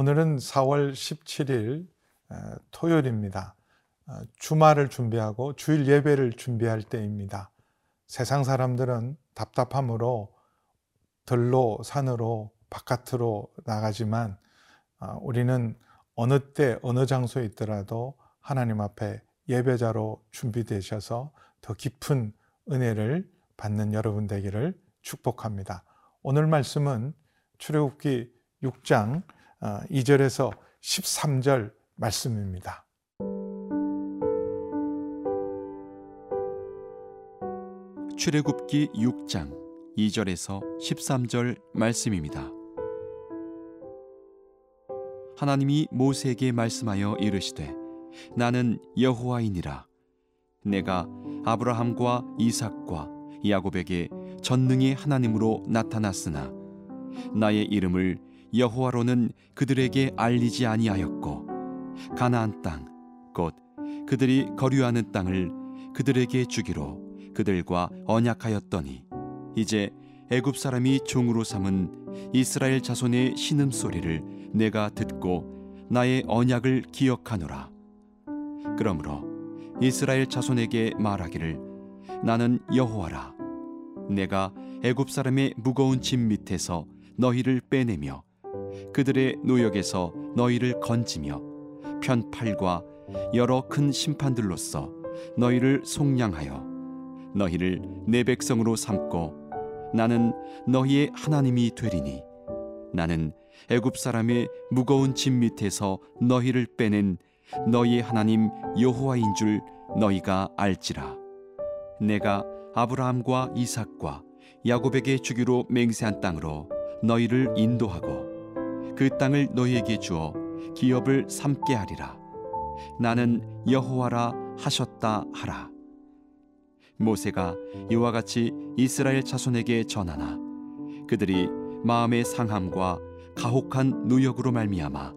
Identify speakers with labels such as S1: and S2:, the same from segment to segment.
S1: 오늘은 4월 17일 토요일입니다. 어, 주말을 준비하고 주일 예배를 준비할 때입니다. 세상 사람들은 답답함으로 들로 산으로 바깥으로 나가지만 어, 우리는 어느 때 어느 장소에 있더라도 하나님 앞에 예배자로 준비되셔서 더 깊은 은혜를 받는 여러분 되기를 축복합니다. 오늘 말씀은 출애굽기 6장 2절에서 어, 13절 말씀입니다.
S2: 출애굽기 6장 2절에서 13절 말씀입니다. 하나님이 모세에게 말씀하여 이르시되 나는 여호와이니라 내가 아브라함과 이삭과 야곱에게 전능의 하나님으로 나타났으나 나의 이름을 여호와로는 그들에게 알리지 아니하였고 가나안 땅 곧 그들이 거류하는 땅을 그들에게 주기로 그들과 언약하였더니 이제 애굽 사람이 종으로 삼은 이스라엘 자손의 신음 소리를 내가 듣고 나의 언약을 기억하노라. 그러므로 이스라엘 자손에게 말하기를 나는 여호와라. 내가 애굽 사람의 무거운 짐 밑에서 너희를 빼내며 그들의 노역에서 너희를 건지며 편팔과 여러 큰 심판들로서 너희를 속량하여 너희를 내 백성으로 삼고 나는 너희의 하나님이 되리니 나는 애굽 사람의 무거운 짐 밑에서 너희를 빼낸 너희의 하나님 여호와인 줄 너희가 알지라. 내가 아브라함과 이삭과 야곱에게 주기로 맹세한 땅으로 너희를 인도하고 그 땅을 너희에게 주어 기업을 삼게 하리라. 나는 여호와라 하셨다 하라. 모세가 이와 같이 이스라엘 자손에게 전하나 그들이 마음의 상함과 가혹한 누역으로 말미암아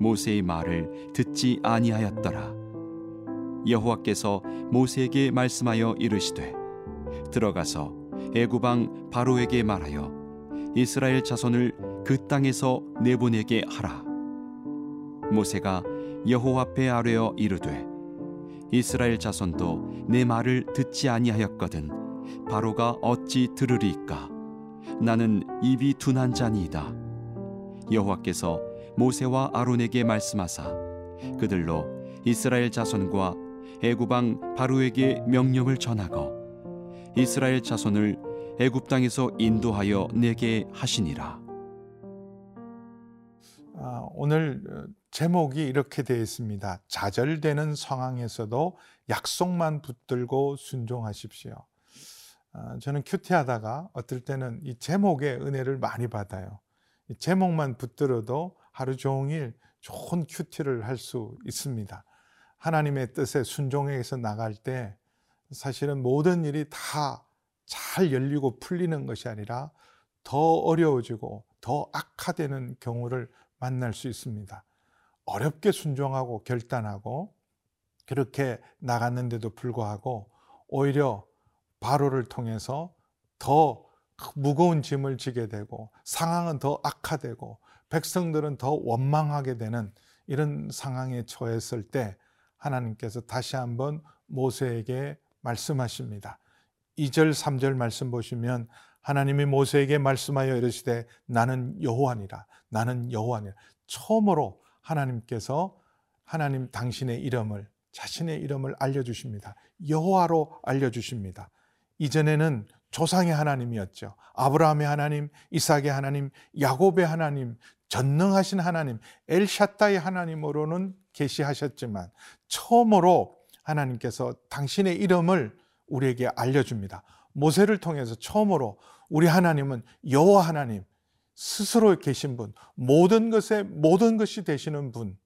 S2: 모세의 말을 듣지 아니하였더라. 여호와께서 모세에게 말씀하여 이르시되 들어가서 애굽 왕 바로에게 말하여 이스라엘 자손을 그 땅에서 내보내게 하라. 모세가 여호와 앞에 아뢰어 이르되 이스라엘 자손도 내 말을 듣지 아니하였거든 바로가 어찌 들으리까 나는 입이 둔한 자니이다 여호와께서 모세와 아론에게 말씀하사 그들로 이스라엘 자손과 애굽왕 바로에게 명령을 전하고 이스라엘 자손을 애굽 땅에서 인도하여 내게 하시니라.
S1: 아, 오늘 어, 제목이 이렇게 되어 있습니다. 좌절되는 상황에서도 약속만 붙들고 순종하십시오. 아, 저는 큐티하다가 어떨 때는 이 제목의 은혜를 많이 받아요. 제목만 붙들어도 하루 종일 좋은 큐티를 할 수 있습니다. 하나님의 뜻에 순종해서 나갈 때 사실은 모든 일이 다 잘 열리고 풀리는 것이 아니라 더 어려워지고 더 악화되는 경우를 만날 수 있습니다. 어렵게 순종하고 결단하고 그렇게 나갔는데도 불구하고 오히려 바로를 통해서 더 무거운 짐을 지게 되고 상황은 더 악화되고 백성들은 더 원망하게 되는 이런 상황에 처했을 때 하나님께서 다시 한번 모세에게 말씀하십니다. 2절, 3절 말씀 보시면 하나님이 모세에게 말씀하여 이르시되 나는 여호와니라. 나는 여호와니라. 처음으로 하나님께서 하나님 당신의 이름을 자신의 이름을 알려 주십니다. 여호와로 알려 주십니다. 이전에는 조상의 하나님이었죠. 아브라함의 하나님, 이삭의 하나님, 야곱의 하나님, 전능하신 하나님, 엘샤타의 하나님으로는 계시하셨지만 처음으로 하나님께서 당신의 이름을 우리에게 알려줍니다. 모세를 통해서 처음으로 우리 하나님은 여호와 하나님 스스로 계신 분, 모든 것에 모든 것이 되시는 분,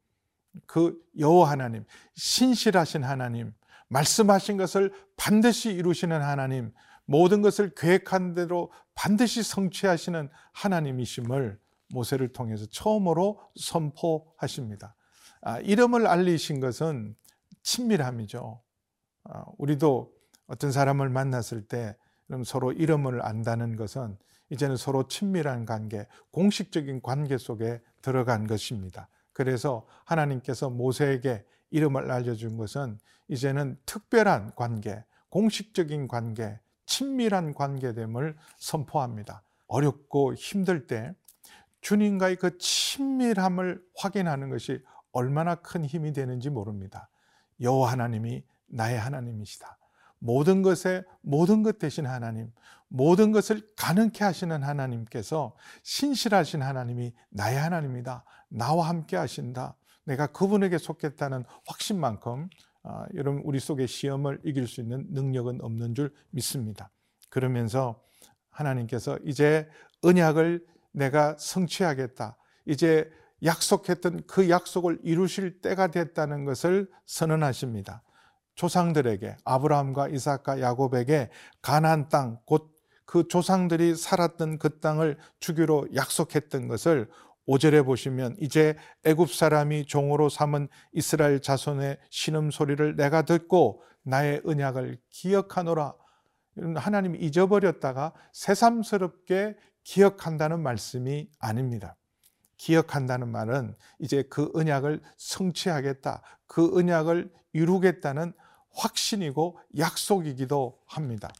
S1: 그 여호와 하나님, 신실하신 하나님, 말씀하신 것을 반드시 이루시는 하나님, 모든 것을 계획한 대로 반드시 성취하시는 하나님이심을 모세를 통해서 처음으로 선포하십니다. 아, 이름을 알리신 것은 친밀함이죠. 아, 우리도 어떤 사람을 만났을 때 서로 이름을 안다는 것은 이제는 서로 친밀한 관계, 공식적인 관계 속에 들어간 것입니다. 그래서 하나님께서 모세에게 이름을 알려준 것은 이제는 특별한 관계, 공식적인 관계, 친밀한 관계됨을 선포합니다. 어렵고 힘들 때 주님과의 그 친밀함을 확인하는 것이 얼마나 큰 힘이 되는지 모릅니다. 여호와 하나님이 나의 하나님이시다. 모든 것에 모든 것 대신 하나님, 모든 것을 가능케 하시는 하나님께서 신실하신 하나님이 나의 하나님이다. 나와 함께 하신다. 내가 그분에게 속했다는 확신만큼 어, 여러분 우리 속에 시험을 이길 수 있는 능력은 없는 줄 믿습니다. 그러면서 하나님께서 이제 언약을 내가 성취하겠다. 이제 약속했던 그 약속을 이루실 때가 됐다는 것을 선언하십니다. 조상들에게 아브라함과 이삭과 야곱에게 가나안 땅 곧 그 조상들이 살았던 그 땅을 주기로 약속했던 것을 5절에 보시면 이제 애굽 사람이 종으로 삼은 이스라엘 자손의 신음 소리를 내가 듣고 나의 언약을 기억하노라. 하나님이 잊어버렸다가 새삼스럽게 기억한다는 말씀이 아닙니다. 기억한다는 말은 이제 그 언약을 성취하겠다. 그 언약을 이루겠다는 확신이고 약속이기도 합니다.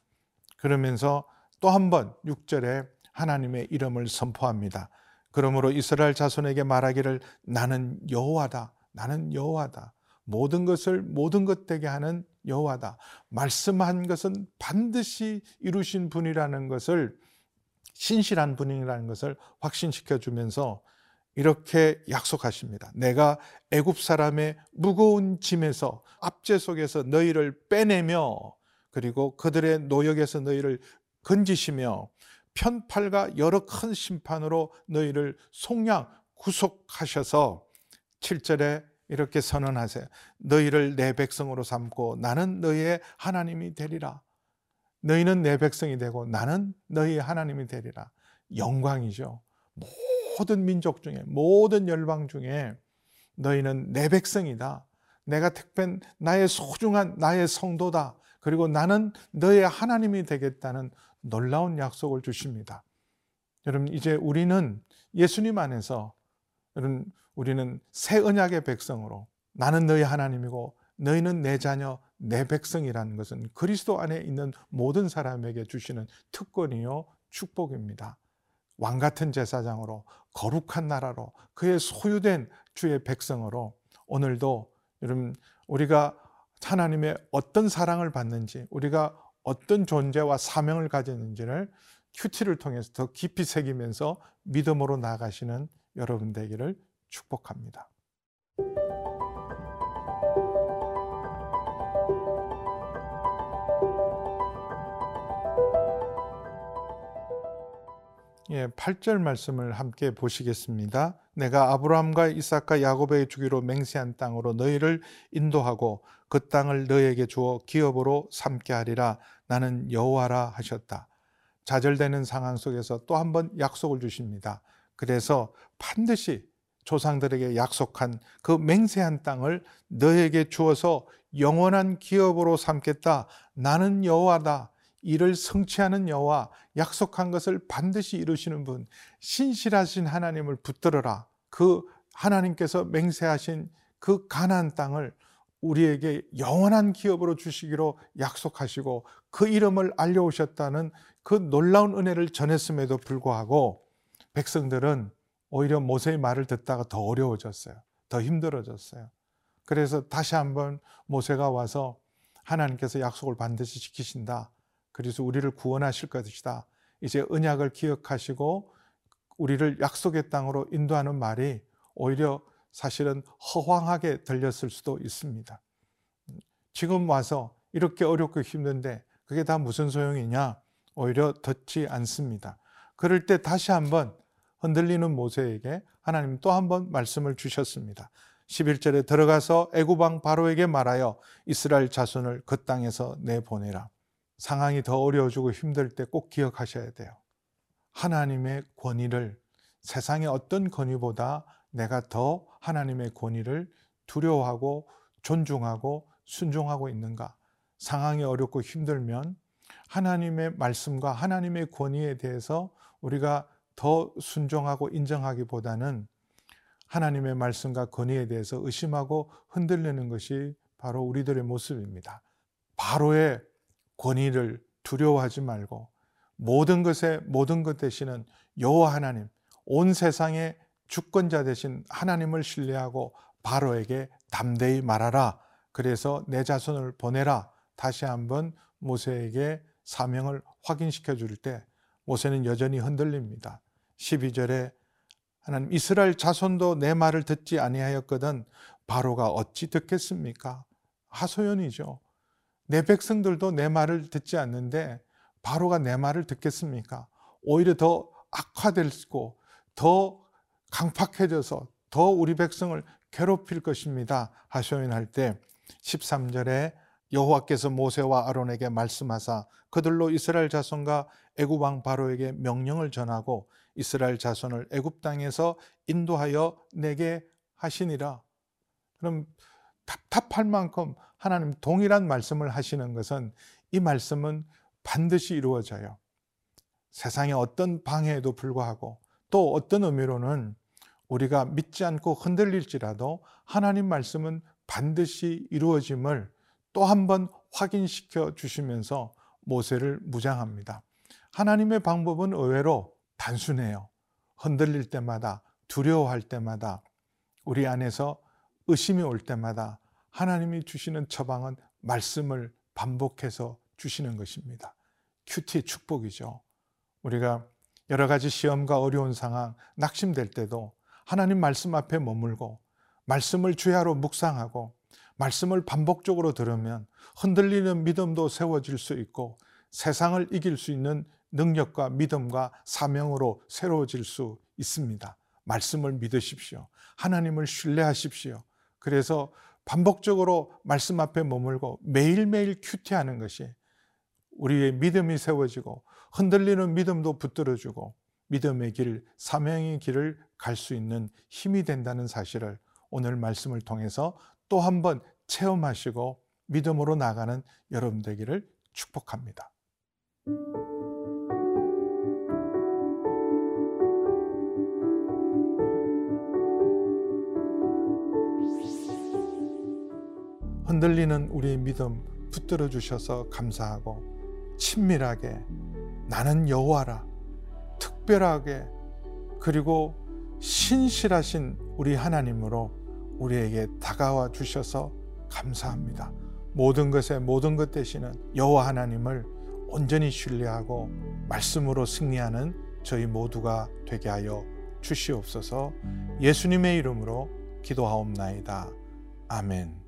S1: 그러면서 또 한 번 6절에 하나님의 이름을 선포합니다. 그러므로 이스라엘 자손에게 말하기를 나는 여호와다. 나는 여호와다. 모든 것을 모든 것 되게 하는 여호와다. 말씀한 것은 반드시 이루신 분이라는 것을 신실한 분이라는 것을 확신시켜 주면서 이렇게 약속하십니다. 내가 애굽 사람의 무거운 짐에서 압제 속에서 너희를 빼내며 그리고 그들의 노역에서 너희를 건지시며 편팔과 여러 큰 심판으로 너희를 속량 구속하셔서 7절에 이렇게 선언하세요. 너희를 내 백성으로 삼고 나는 너희의 하나님이 되리라. 너희는 내 백성이 되고 나는 너희의 하나님이 되리라. 영광이죠. 모든 민족 중에 모든 열방 중에 너희는 내 백성이다. 내가 택한 나의 소중한 나의 성도다. 그리고 나는 너의 하나님이 되겠다는 놀라운 약속을 주십니다. 여러분 이제 우리는 예수님 안에서 여러분 우리는 새 언약의 백성으로 나는 너희 하나님이고 너희는 내 자녀 내 백성이라는 것은 그리스도 안에 있는 모든 사람에게 주시는 특권이요 축복입니다. 왕 같은 제사장으로 거룩한 나라로 그의 소유된 주의 백성으로 오늘도 여러분 우리가 하나님의 어떤 사랑을 받는지 우리가 어떤 존재와 사명을 가졌는지를 큐티를 통해서 더 깊이 새기면서 믿음으로 나가시는 여러분 되기를 축복합니다. 예, 8절 말씀을 함께 보시겠습니다. 내가 아브라함과 이삭과 야곱에게 주기로 맹세한 땅으로 너희를 인도하고 그 땅을 너희에게 주어 기업으로 삼게 하리라 나는 여호와라 하셨다. 좌절되는 상황 속에서 또 한 번 약속을 주십니다. 그래서 반드시 조상들에게 약속한 그 맹세한 땅을 너에게 주어서 영원한 기업으로 삼겠다. 나는 여호와다. 이를 성취하는 여호와 약속한 것을 반드시 이루시는 분 신실하신 하나님을 붙들어라. 그 하나님께서 맹세하신 그 가나안 땅을 우리에게 영원한 기업으로 주시기로 약속하시고 그 이름을 알려오셨다는 그 놀라운 은혜를 전했음에도 불구하고 백성들은 오히려 모세의 말을 듣다가 더 어려워졌어요. 더 힘들어졌어요. 그래서 다시 한번 모세가 와서 하나님께서 약속을 반드시 지키신다. 그래서 우리를 구원하실 것이다. 이제 언약을 기억하시고 우리를 약속의 땅으로 인도하는 말이 오히려 사실은 허황하게 들렸을 수도 있습니다. 지금 와서 이렇게 어렵고 힘든데 그게 다 무슨 소용이냐? 오히려 듣지 않습니다. 그럴 때 다시 한번 흔들리는 모세에게 하나님 또 한 번 말씀을 주셨습니다. 11절에 들어가서 애굽왕 바로에게 말하여 이스라엘 자손을 그 땅에서 내보내라. 상황이 더 어려워지고 힘들 때 꼭 기억하셔야 돼요. 하나님의 권위를 세상의 어떤 권위보다 내가 더 하나님의 권위를 두려워하고 존중하고 순종하고 있는가? 상황이 어렵고 힘들면 하나님의 말씀과 하나님의 권위에 대해서 우리가 더 순종하고 인정하기보다는 하나님의 말씀과 권위에 대해서 의심하고 흔들리는 것이 바로 우리들의 모습입니다. 바로의 권위를 두려워하지 말고 모든 것에 모든 것 되시는 여호와 하나님, 온 세상의 주권자 되신 하나님을 신뢰하고 바로에게 담대히 말하라. 그래서 내 자손을 보내라. 다시 한번 모세에게 사명을 확인시켜 줄 때 모세는 여전히 흔들립니다. 12절에 하나님 이스라엘 자손도 내 말을 듣지 아니하였거든 바로가 어찌 듣겠습니까? 하소연이죠. 내 백성들도 내 말을 듣지 않는데 바로가 내 말을 듣겠습니까? 오히려 더 악화되고 더 강팍해져서 더 우리 백성을 괴롭힐 것입니다. 하소연할 때 13절에 여호와께서 모세와 아론에게 말씀하사 그들로 이스라엘 자손과 애굽 왕 바로에게 명령을 전하고 이스라엘 자손을 애굽 땅에서 인도하여 내게 하시니라. 그럼 답답할 만큼 하나님 동일한 말씀을 하시는 것은 이 말씀은 반드시 이루어져요. 세상의 어떤 방해에도 불구하고 또 어떤 의미로는 우리가 믿지 않고 흔들릴지라도 하나님 말씀은 반드시 이루어짐을 또 한 번 확인시켜 주시면서 모세를 무장합니다. 하나님의 방법은 의외로 단순해요. 흔들릴 때마다 두려워할 때마다 우리 안에서 의심이 올 때마다 하나님이 주시는 처방은 말씀을 반복해서 주시는 것입니다. 큐티의 축복이죠. 우리가 여러 가지 시험과 어려운 상황, 낙심될 때도 하나님 말씀 앞에 머물고 말씀을 주야로 묵상하고 말씀을 반복적으로 들으면 흔들리는 믿음도 세워질 수 있고 세상을 이길 수 있는 능력과 믿음과 사명으로 새로워질 수 있습니다. 말씀을 믿으십시오. 하나님을 신뢰하십시오. 그래서 반복적으로 말씀 앞에 머물고 매일매일 큐티하는 것이 우리의 믿음이 세워지고 흔들리는 믿음도 붙들어주고 믿음의 길, 사명의 길을 갈 수 있는 힘이 된다는 사실을 오늘 말씀을 통해서 또 한 번 체험하시고 믿음으로 나가는 여러분 되기를 축복합니다. 흔들리는 우리의 믿음 붙들어 주셔서 감사하고 친밀하게 나는 여호와라 특별하게 그리고 신실하신 우리 하나님으로 우리에게 다가와 주셔서 감사합니다. 모든 것에 모든 것 되시는 여호와 하나님을 온전히 신뢰하고 말씀으로 승리하는 저희 모두가 되게 하여 주시옵소서. 예수님의 이름으로 기도하옵나이다. 아멘.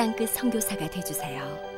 S3: 땅끝 성교사가 되주세요